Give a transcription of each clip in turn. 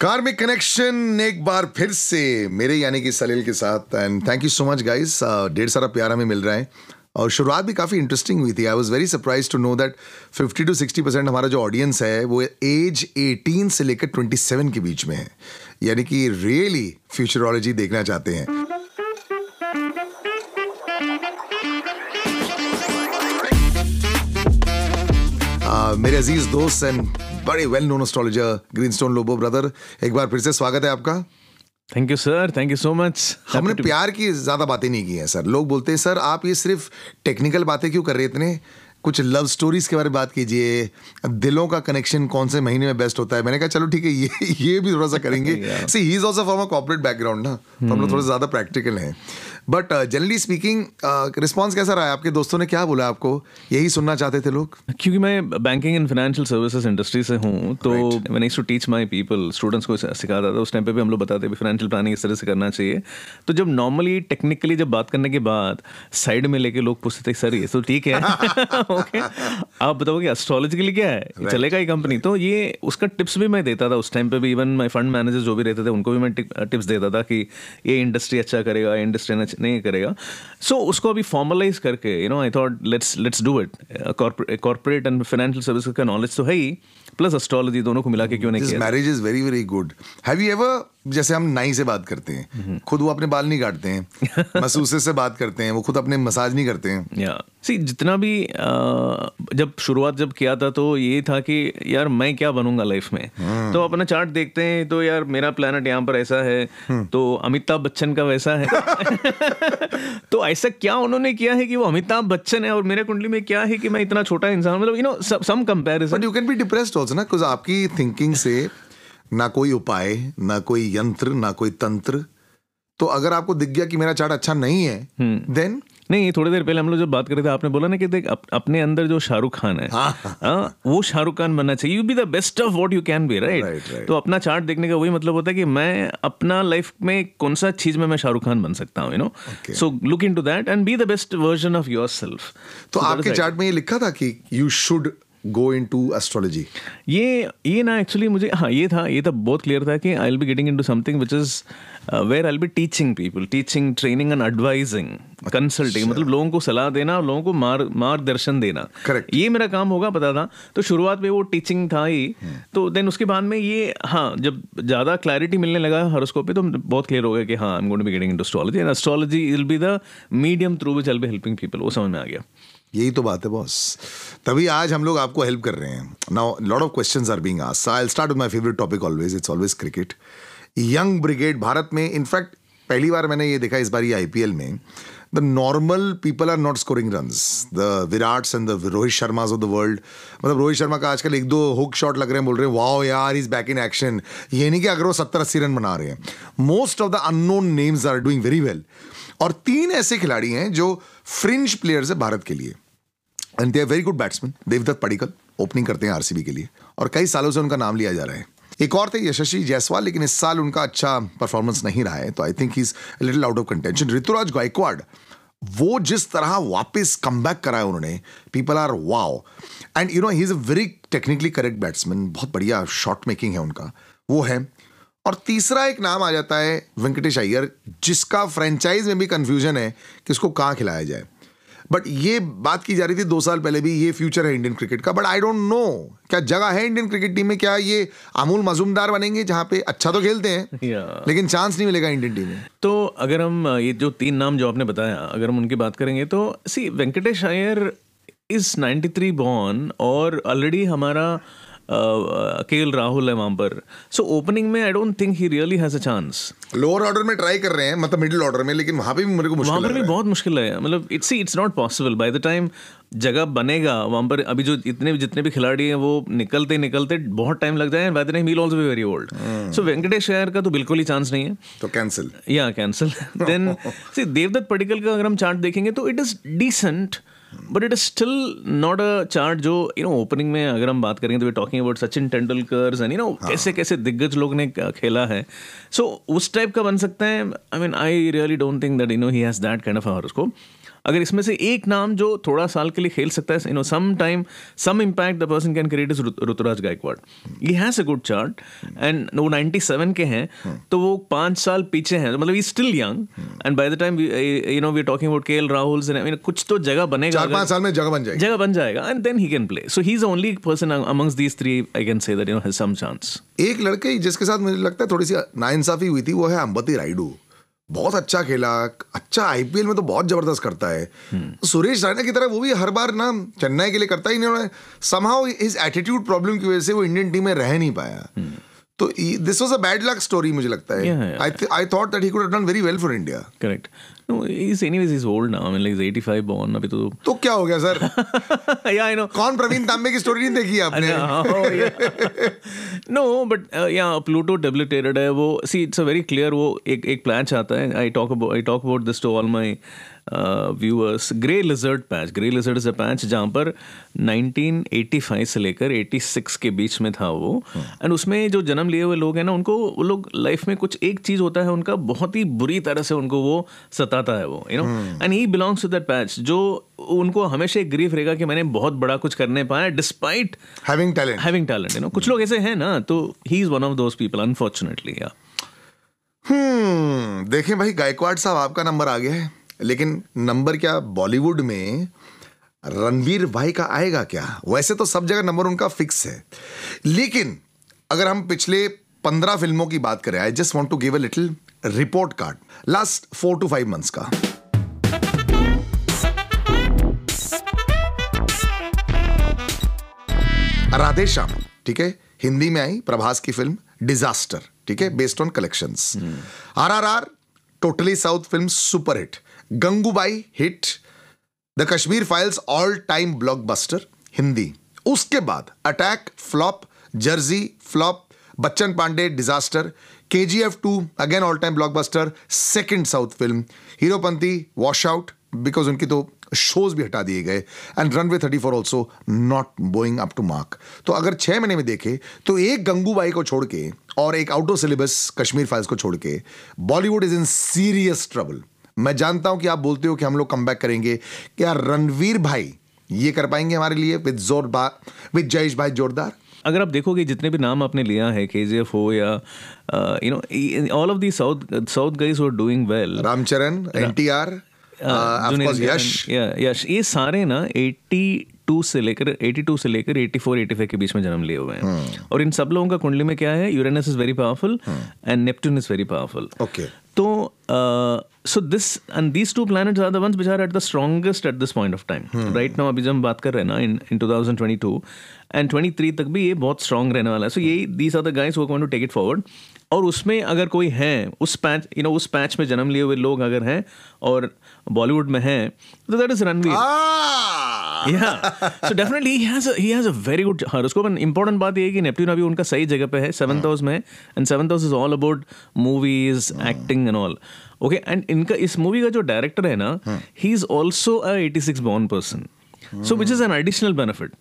कार्मिक कनेक्शन एक बार फिर से मेरे यानी कि सलील के साथ and thank you so much guys ढेर सारा प्यार हमें मिल रहा है। और शुरुआत भी काफ़ी इंटरेस्टिंग हुई थी। I was very surprise to know that 50 to 60 percent हमारा जो ऑडियंस है, वो एज 18 से लेकर 27 के बीच में है। यानी कि रियली फ्यूचरोलॉजी देखना चाहते हैं। मेरे अज़ीज़ दोस्त एंड बड़े well known astrologer Greenstone Lobo brother एक बार फिर से स्वागत है आपका। Thank you sir thank you so much हमने प्यार की ज़्यादा बातें नहीं की हैं सर लोग बोलते हैं सर आप ये सिर्फ़ टेक्निकल बातें क्यों कर रहे इतने? कुछ लव स्टोरीज के बारे में बात कीजिए। दिलों का कनेक्शन कौन से महीने में बेस्ट होता है? मैंने कहा चलो ठीक है ये ये भी थोड़ा सा करेंगे. See he is also from a corporate background ना तो हम लोग थोड़ा ज़्यादा प्रैक्टिकल हैं। बट जनरली स्पीकिंग रिस्पॉन्स कैसा रहा? है आपके दोस्तों ने क्या बोला आपको? यही सुनना चाहते थे लोग? क्योंकि मैं banking and financial services industry से हूँ तो मैंने to teach my people students को सिखाता था उस टाइम पे भी हम लोग बताते फाइनेंशियल प्लानिंग इस तरह से करना चाहिए। तो जब नॉर्मली टेक्निकली जब बात करने के बाद साइड में लेके लोग पूछते थे सर ये तो ठीक है। ओके आप बताओ कि एस्ट्रोलॉजी के लिए क्या है? right. चलेगा ये कंपनी तो ये उसका टिप्स भी मैं देता था उस टाइम पे भी इवन माई फंड मैनेजर जो भी रहते थे उनको भी मैं टिप्स देता था कि ये इंडस्ट्री अच्छा करेगा इंडस्ट्री नहीं करेगा। सो so, उसको अभी फॉर्मलाइज करके you know I thought let's let's do it corporate and financial service का नॉलेज तो है ही प्लस एस्ट्रोलॉजी दोनों को मिला के क्यों नहीं किया? Marriage is very very good have you ever जैसे हम नाई से बात करते हैं हम्म। खुद वो अपने बाल नहीं काटते हैं मसूसे से बात करते हैं वो खुद अपने मसाज नहीं करते हैं या सी जितना भी जब शुरुआत जब किया था तो ये था कि यार मैं क्या बनूँगा लाइफ में हम्म। तो अपना चार्ट देखते हैं तो यार मेरा प्लानट यहाँ पर ऐसा है हम्म। तो अमिताभ बच्चन का वैसा है तो ऐसा क्या उन्होंने किया है कि वो अमिताभ बच्चन है और मेरे कुंडली में क्या है कि मैं इतना छोटा इंसान मतलब you know some comparison you can be depressed also ना बिकॉज़ आपकी थिंकिंग से ना कोई उपाय ना कोई यंत्र ना कोई तंत्र। तो अगर आपको दिख गया कि मेरा चार्ट अच्छा नहीं है देन हम्म। नहीं थोड़ी देर पहले हम लोग जब बात कर रहे थे आपने बोला ना कि देख अप, अपने अंदर जो शाहरुख खान है हाँ, हाँ, वो शाहरुख खान बनना चाहिए। You be the best of what you can be right तो अपना चार्ट देखने का वही मतलब होता है कि मैं अपना लाइफ में कौन सा चीज़ में मैं शाहरुख खान बन सकता हूँ you know so look into that and be the best version of yourself तो आपके चार्ट में ये लिखा था कि you should go into astrology ये ये ना एक्चुअली मुझे हाँ ये था ये तो बहुत क्लियर था कि I will be getting into something which is where I be teaching people teaching training and advising consulting मतलब लोगों को सलाह देना लोगों को मार मार्गदर्शन देना। करेक्ट ये मेरा काम होगा पता था। तो शुरुआत में वो टीचिंग था ही। hmm. तो देन उसके बाद में ये हाँ जब ज़्यादा क्लैरिटी मिलने लगा हरोस्कोप पे तो बहुत क्लियर हो गया कि हाँ I am going to be getting into astrology and astrology will be the medium through which I be helping people वो समझ में आ गया। यही तो बात है बॉस तभी आज हम लोग आपको हेल्प कर रहे हैं. Now lot of question are asked I start with my favourite topic always it's always cricket young brigade Bharat में इनफैक्ट पहली बार मैंने ये देखा इस बार ये आईपीएल में the normal people are not scoring run the Virats and the Rohit Sharma of the world मतलब रोहित शर्मा का आजकल एक दो हुक शॉट लग रहे हैं, बोल रहे हैं वाओ यार इज़ बैक इन एक्शन ये नहीं कि अगर वो सत्तर अस्सी रन बना रहे हैं. Most of the unknown names are doing very well और तीन ऐसे खिलाड़ी हैं जो फ्रिंज प्लेयर्स है भारत के लिए। And they are very good batsman Devdutt Padikkal opening करते हैं आरसीबी के लिए, और कई सालों से उनका नाम लिया जा रहा है। एक और थे यशस्वी जायसवाल, लेकिन इस साल उनका अच्छा परफॉर्मेंस नहीं रहा है तो I think is little out of contention Ruturaj Gaikwad, वो जिस तरह वापस कम बैक करा है उन्होंने people are wow and you know he is a very technically correct batsman बहुत बढ़िया शॉट मेकिंग है उनका। वो है और तीसरा एक नाम आ जाता है वेंकटेश अय्यर जिसका फ्रेंचाइज में भी कंफ्यूजन है कि उसको कहाँ खिलाया जाए। बट ये बात की जा रही थी दो साल पहले भी ये फ्यूचर है इंडियन क्रिकेट का बट आई डोंट नो क्या जगह है इंडियन क्रिकेट टीम में क्या ये अमूल मजूमदार बनेंगे जहाँ पे अच्छा तो खेलते हैं लेकिन चांस नहीं मिलेगा इंडियन टीम में। तो अगर हम ये जो तीन नाम जो आपने बताया अगर हम उनकी बात करेंगे तो see Venkatesh Iyer is 93 born और ऑलरेडी हमारा के राहुल है वहाँ पर। सो ओपनिंग में I don't think he really has a chance lower order में ट्राई कर रहे हैं मतलब मिडिल ऑर्डर में लेकिन वहाँ पे भी मेरे को मुश्किल वहाँ पर भी बहुत मुश्किल है। मतलब it's it's not possible by the time जगह बनेगा वहाँ पर अभी जो इतने जितने भी खिलाड़ी हैं वो निकलते निकलते बहुत टाइम लग जाए by the time be very old so Venkatesh Iyer का तो बिल्कुल ही चांस नहीं है। तो कैंसिल या cancel then see Devdutt Padikkal का अगर हम चार्ट देखेंगे तो it is decent but it is still not a chart जो यू नो ओपनिंग में अगर हम बात करेंगे तो we talking about Sachin Tendulkar and you know कैसे कैसे दिग्गज लोग ने खेला है। सो so, उस टाइप का बन सकता है। I mean I really don't think that you know he has that kind of horoscope अगर इसमें से एक नाम जो थोड़ा साल के लिए खेल सकता है you know some time some impact the person can create is Ruturaj Gaikwad he has a good chart and वो 97 के हैं तो वो पाँच साल पीछे हैं मतलब he still young and by the time you know we talking about KL Rahul कुछ तो जगह बनेगा चार पाँच साल में जगह बन जाएगी। जगह बन जाएगा and then he can play so he is only person amongst these three I can say that you know has some chance एक लड़के जिसके साथ मुझे लगता है थोड़ी सी नाइंसाफी हुई थी वो है अंबती राइडू बहुत अच्छा खेला अच्छा आईपीएल में तो बहुत ज़बरदस्त करता है। सुरेश रैना की तरह वो भी हर बार ना चेन्नई के लिए करता ही नहीं समाउ इस एटीट्यूड प्रॉब्लम की वजह से वो इंडियन टीम में रह नहीं पाया। तो this was a bad luck story मुझे लगता है। I I thought that he could have done very well for India correct No, he's anyways he's old now. I mean, 85 born. अभी तो तो क्या हो गया सर yeah, I know. कौन प्रवीण तांबे की स्टोरी नहीं देखी आपने oh, yeah. no, but uh, yeah, Pluto debilitated है वो एक एक प्लान है I talk about I talk about this to all viewers grey lizard patch grey lizard is a patch जहाँ पर 1985 से लेकर 86 के बीच में था वो एंड हाँ। उसमें जो जन्म लिए हुए लोग हैं ना उनको वो लोग लाइफ में कुछ एक चीज़ होता है उनका बहुत ही बुरी तरह से उनको वो सताता है वो you know and he belongs to that patch जो उनको हमेशा एक ग्रीफ रहेगा कि मैंने बहुत बड़ा कुछ करने पाया despite having talent having talent you know कुछ लोग ऐसे हैं ना तो he is one of those people unfortunately yeah hmm देखें भाई गायकवाड़ साहब आपका नंबर आ गया है लेकिन नंबर क्या बॉलीवुड में रणवीर भाई का आएगा क्या? वैसे तो सब जगह नंबर उनका फिक्स है। लेकिन अगर हम पिछले पंद्रह फ़िल्मों की बात करें I just want to give a little report card last four to five months का राधे श्याम ठीक है? हिंदी में आई प्रभास की फ़िल्म डिजास्टर ठीक है? Based on collection R R R totally south film super hit Gangubai hit the Kashmir files all time blockbuster Hindi. उसके बाद attack flop Jersey flop Bachchan Pandey disaster K G F two again all time blockbuster second south film Heropanti wash out because उनकी तो shows भी हटा दिए गए. And runway thirty four also not going up to mark तो अगर छह महीने में देखे तो एक गंगूबाई को छोड़ के और एक out of syllabus Kashmir files को छोड़ के Bollywood is in serious trouble मैं जानता हूँ कि आप बोलते हो कि हम लोग कम बैक करेंगे. क्या रणवीर भाई ये कर पाएँगे हमारे लिए विद जोरदार विद जयेश भाई जोरदार? अगर आप देखोगे जितने भी नाम आपने लिया है के जी एफ़ हो या you know all of the south south guys were doing well Ram Charan N T R Yash Yash ये सारे ना एट्टी टू से लेकर 82 से लेकर 84 85 के बीच में जन्म लिए हुए हैं। hmm. और इन सब लोगों का कुंडली में क्या है? Uranus is very powerful and Neptune is very powerful okay so this and these two are the ones which are at the strongest at this point of time right now अभी जब हम बात कर रहे हैं ना इन इन 2022 एंड 23 तक भी ये बहुत स्ट्रॉन्ग रहने वाला है। सो ये these are the who going to take it forward और उसमें अगर कोई है उस पैच यू नो उस पैच में जन्म लिए हुए लोग अगर हैं और बॉलीवुड में हैं तो that is Ranveer yeah so definitely he has he has a very good हर उसको इंपॉर्टेंट बात ये है कि अभी उनका सही जगह पे है सेवंथ हाउस में and seventh house is all about movies acting and all okay and इनका इस मूवी का जो डायरेक्टर है ना he. Is also a 86 born person so which is an additional benefit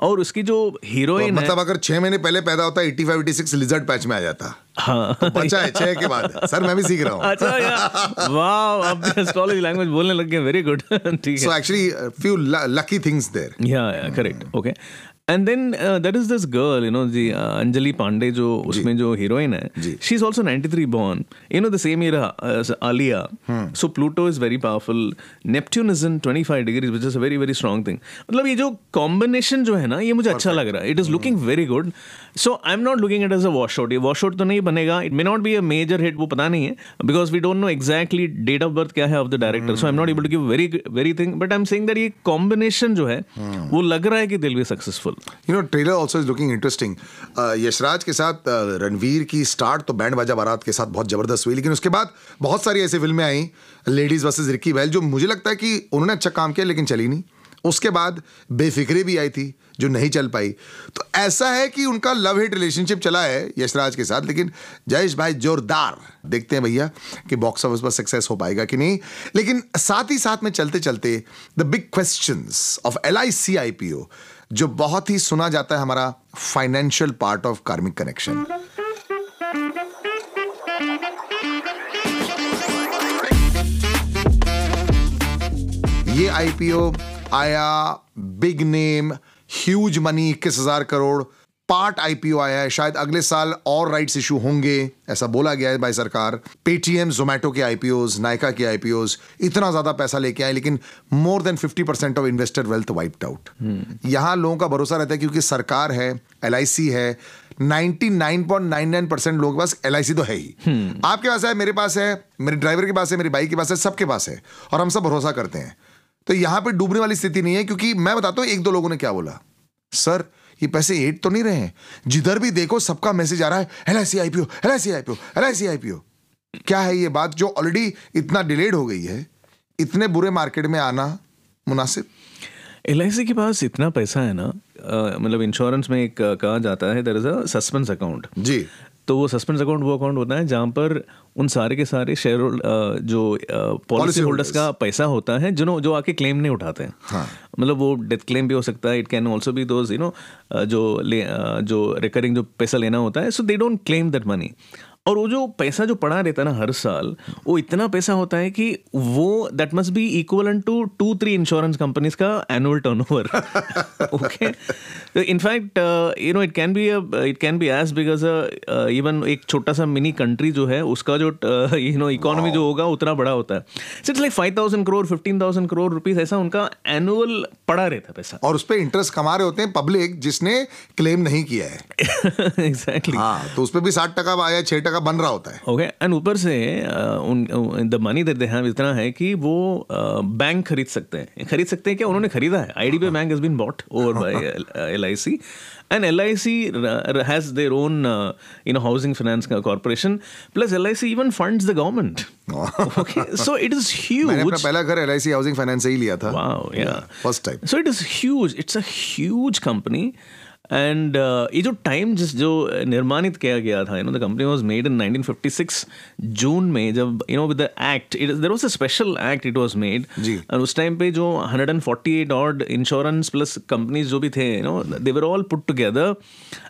और उसकी जो हीरोइन तो मतलब अगर छह महीने पहले पैदा होता है 85 86 लिजर्ड पैच में आ जाता। हाँ। तो बचा है छह के बाद। सर मैं भी सीख रहा हूँ। अच्छा वाह एस्ट्रोलॉजी लैंग्वेज बोलने लग गए। वेरी गुड ठीक है। So actually few lucky things there yeah correct okay and then that is this girl you know जी अंजलि पांडे जो उसमें जो हीरोइन है she is also ninety three born you know the same year Alia so Pluto is very powerful Neptune is in twenty five degrees which is a very very strong thing मतलब ये जो combination जो है ना ये मुझे अच्छा लग रहा है. It is looking very good so I am not looking it as a wash out ये वॉश आउट तो नहीं बनेगा. It may not be a major hit वो पता नहीं है because we don't know exactly date of birth क्या है of the director so I am not able to give very very thing but I am saying that ये combination जो है hmm. वो लग रहा है कि will be successful you know trailer also is looking interesting Yashraj के साथ uh, रणवीर की स्टार्ट तो बैंड बाजा बारात के साथ बहुत ज़बरदस्त हुई लेकिन उसके बाद बहुत सारी ऐसी फ़िल्में आई लेडीज़ वर्सेज रिक्की बैल जो मुझे लगता है कि उन्होंने अच्छा काम किया लेकिन चली नहीं। उसके बाद बेफिक्री भी आई थी जो नहीं चल पाई। तो ऐसा है कि उनका लव हिट रिलेशनशिप चला है यशराज के साथ लेकिन जयेश भाई जोरदार। देखते हैं भैया कि बॉक्स ऑफ़िस पर सक्सेस हो पाएगा कि नहीं। लेकिन साथ ही साथ में चलते चलते the big question of L I C I P O जो बहुत ही सुना जाता है हमारा financial part of karmic connection ये आईपीओ आया बिग नेम ह्यूज मनी इक्कीस हज़ार करोड़ पार्ट आईपीओ आया है शायद अगले साल और राइट्स इशू होंगे ऐसा बोला गया है बाय सरकार। पेटीएम जोमेटो के आईपीओज नायका के आईपीओज इतना ज़्यादा पैसा लेके आए लेकिन more than 50 percent of investor wealth wiped out यहाँ लोगों का भरोसा रहता है क्योंकि सरकार है एल है 99.99 परसेंट लोगों के पास LIC तो है ही। आपके पास है मेरे पास है मेरे ड्राइवर के पास है मेरी बाइक के पास है सबके पास है और हम सब भरोसा करते हैं। तो यहाँ पे डूबने वाली स्थिति नहीं है क्योंकि मैं बताता हूँ एक दो लोगों ने क्या बोला। सर ये पैसे एट तो नहीं रहे हैं। जिधर भी देखो सबका मैसेज आ रहा है L I C IPO L I C IPO L I C IPO क्या है ये बात जो ऑलरेडी इतना डिलेड हो गई है? इतने बुरे मार्केट में आना मुनासिब? LIC के पास इतना पैसा है ना मतलब इंश्योरेंस में एक कहा जाता है there is a suspense account जी। तो वो सस्पेंस अकाउंट वो अकाउंट होता है जहाँ पर उन सारे के सारे शेयर जो पॉलिसी होल्डर्स का पैसा होता है जिनों जो आके क्लेम नहीं उठाते हैं। हाँ। मतलब वो डेथ क्लेम भी हो सकता है इट कैन ऑल्सो भी दोज यू नो जो ले जो रिकरिंग जो पैसा लेना होता है so they don't claim that money और वो जो पैसा जो पड़ा रहता है ना हर साल वो इतना पैसा होता है कि वो that must be equal to two three insurance companies का annual turnover okay in fact you know it can be it can be as big as even एक छोटा सा मिनी कंट्री जो है उसका जो यू नो इकोनॉमी जो होगा उतना बड़ा होता है. It's like five thousand crore fifteen thousand crore rupees ऐसा उनका एनुअल पड़ा रहता पैसा. और उस पर इंटरेस्ट कमा रहे होते हैं पब्लिक जिसने क्लेम नहीं किया है. Exactly exactly. हाँ तो उस पर भी साठ टका छह टका बन रहा होता है। ओके एंड ऊपर से on the money that they have इतना है कि वो बैंक खरीद सकते हैं। खरीद सकते हैं क्या? उन्होंने खरीदा है। IDB bank has been bought over by LIC and LIC has their own you know housing finance corporation plus LIC even funds the government okay so it is मैंने अपना ह्यूज पहला घर L I C housing finance से ही लिया था। Wow, yeah. First time So it is huge. It's a huge company. And ये जो टाइम जिस जो निर्माणित किया गया था you know the company was made in 1956 जून में जब you know with the act it there was a special act it was made और उस टाइम पे जो 148 ऑड इंश्योरेंस प्लस कंपनीज़ जो भी थे you know they were all put together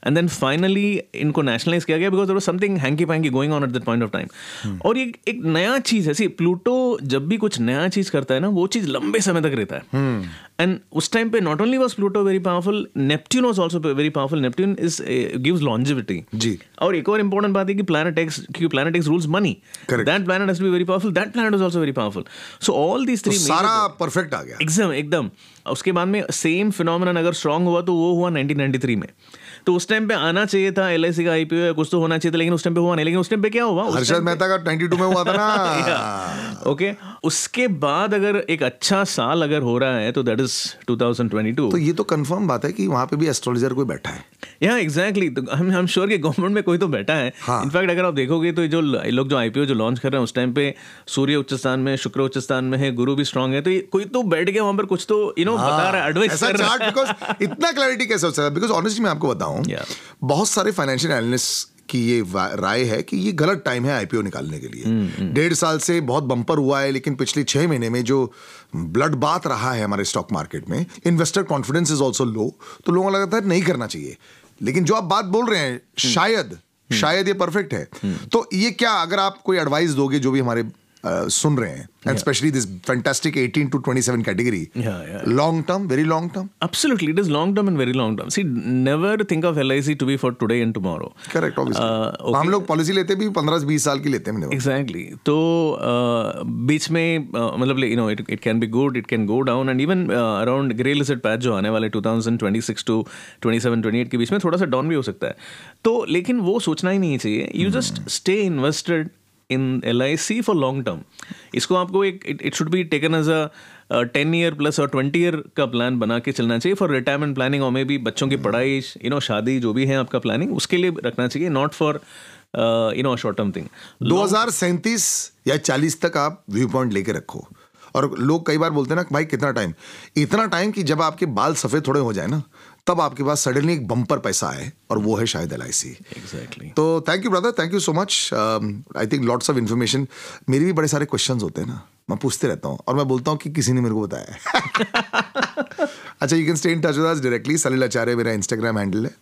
and then finally इनको नेशनलाइज किया गया because there was something hanky panky going on at that point of time और ये एक नया चीज़ है। सी प्लूटो जब भी कुछ नया चीज़ करता है ना वो चीज़ लंबे समय तक रहता है। एंड उस टाइम पे not only was Pluto very powerful Neptune was also very powerful Neptune is gives longevity जी। और एक और इंपॉर्टेंट बात है कि प्लैनेट एक्स क्योंकि planet X rules money Correct. That planet has to be very powerful that planet is also very powerful so all these two three सारा perfect आ गया। एकदम एकदम. उसके बाद में सेम फिनोमिनन अगर स्ट्रांग हुआ तो वो हुआ 1993 में. तो उस टाइम पे आना चाहिए था एल का आईपीओ या कुछ तो होना चाहिए था लेकिन उस टाइम पे हुआ नहीं। लेकिन उस टाइम पे क्या हुआ? हर्षद मेहता का 92 में हुआ था ना। ओके उसके बाद अगर एक अच्छा साल अगर हो रहा है तो दैट इज़ 2022 तो ये तो कंफर्म बात है कि वहाँ पे भी एस्ट्रोलॉजर कोई बैठा है। या एग्जैक्टली तो हम हम श्योर कि गवर्नमेंट में कोई तो बैठा है। हाँ। इनफैक्ट अगर आप देखोगे तो जो लोग जो आईपीओ जो लॉन्च कर रहे हैं उस टाइम पे सूर्य उच्च स्थान में शुक्र उच्च स्थान में है गुरु भी स्ट्रांग है तो कोई तो बैठ गया वहाँ पर कुछ तो यू नो बता रहा है एडवाइस रहा है। इतना क्लैरिटी कैसे हो सकता है? बिकॉज़ ऑनेस्टली मैं आपको बताऊँ Yeah. बहुत सारे फाइनेंशियल एनालिस्ट की ये राय है कि ये गलत टाइम है आईपीओ निकालने के लिए। डेढ़ साल से बहुत बम्पर हुआ है लेकिन पिछले छह महीने में जो ब्लड बात रहा है हमारे स्टॉक मार्केट में investor confidence is also low तो लोगों को लगता है नहीं करना चाहिए। लेकिन जो आप बात बोल रहे हैं शायद शायद ये परफेक्ट है। तो ये क्या अगर आप कोई एडवाइस दोगे जो भी हमारे सुन रहे हैं and specially this fantastic 18 to 27 category. Long term very long term Absolutely, it is long term and very long term. See, never think of LIC to be for today and tomorrow. Correct Uh, obviously हम लोग policy लेते भी पंद्रह बीस साल की लेते हैं minimum. एग्जैक्टली तो uh, बीच में uh, मतलब you know it it can be good it can go down and even around grey lizard patch जो आने वाले 2026 टू 27 28 के बीच में थोड़ा सा डाउन भी हो सकता है तो लेकिन वो सोचना ही नहीं चाहिए you just stay invested in L I C for long term इसको आपको एक it should be taken as a ten year plus और ट्वेंटी ईयर का प्लान बना के चलना चाहिए फॉर रिटायरमेंट प्लानिंग और मे बी बच्चों की पढ़ाई यू नो शादी जो भी है आपका प्लानिंग उसके लिए रखना चाहिए not for you know short term thing 2037 या 40 तक आप व्यू पॉइंट लेके रखो। और लोग कई बार बोलते हैं ना भाई कितना टाइम इतना टाइम कि जब आपके बाल सफ़ेद थोड़े हो जाए ना तब आपके पास सडनली एक बम्पर पैसा आए और वो है शायद एल आई सी एग्जैक्टली तो thank you brother thank you so much I think lots of information मेरे भी बड़े सारे क्वेश्चन होते हैं ना। मैं पूछते रहता हूँ और मैं बोलता हूँ कि किसी ने मेरे को बताया है। अच्छा you can stay in touch with directly Salil Acharya मेरा इंस्टाग्राम हैंडल है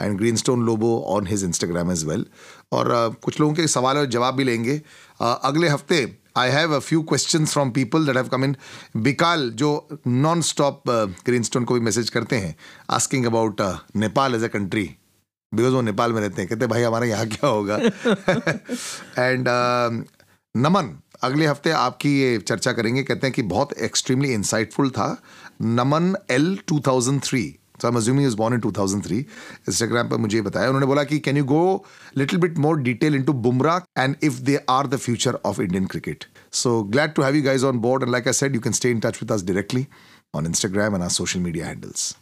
and Greenstone Lobo on his Instagram as well और uh, कुछ लोगों के सवाल और जवाब भी लेंगे। Uh, अगले हफ़्ते I have a few questions from people that have come in बिकाल जो नॉन स्टॉप ग्रीनस्टोन को भी मैसेज करते हैं asking about Nepal as a country because वो नेपाल में रहते हैं, कहते हैं, भाई, हमारा यहाँ क्या होगा? एंड नमन, अगले हफ़्ते आपकी ये चर्चा करेंगे, कहते हैं कि बहुत एक्सट्रीमली इंसाइटफुल था। Naman L 2003 so I assuming is born in 2003 Instagram पर मुझे बताया। उन्होंने बोला कि can you go little bit more detail into Bumrah and if they are the future of Indian cricket so glad to have you guys on board and like I said you can stay in touch with us directly on Instagram and our social media handles.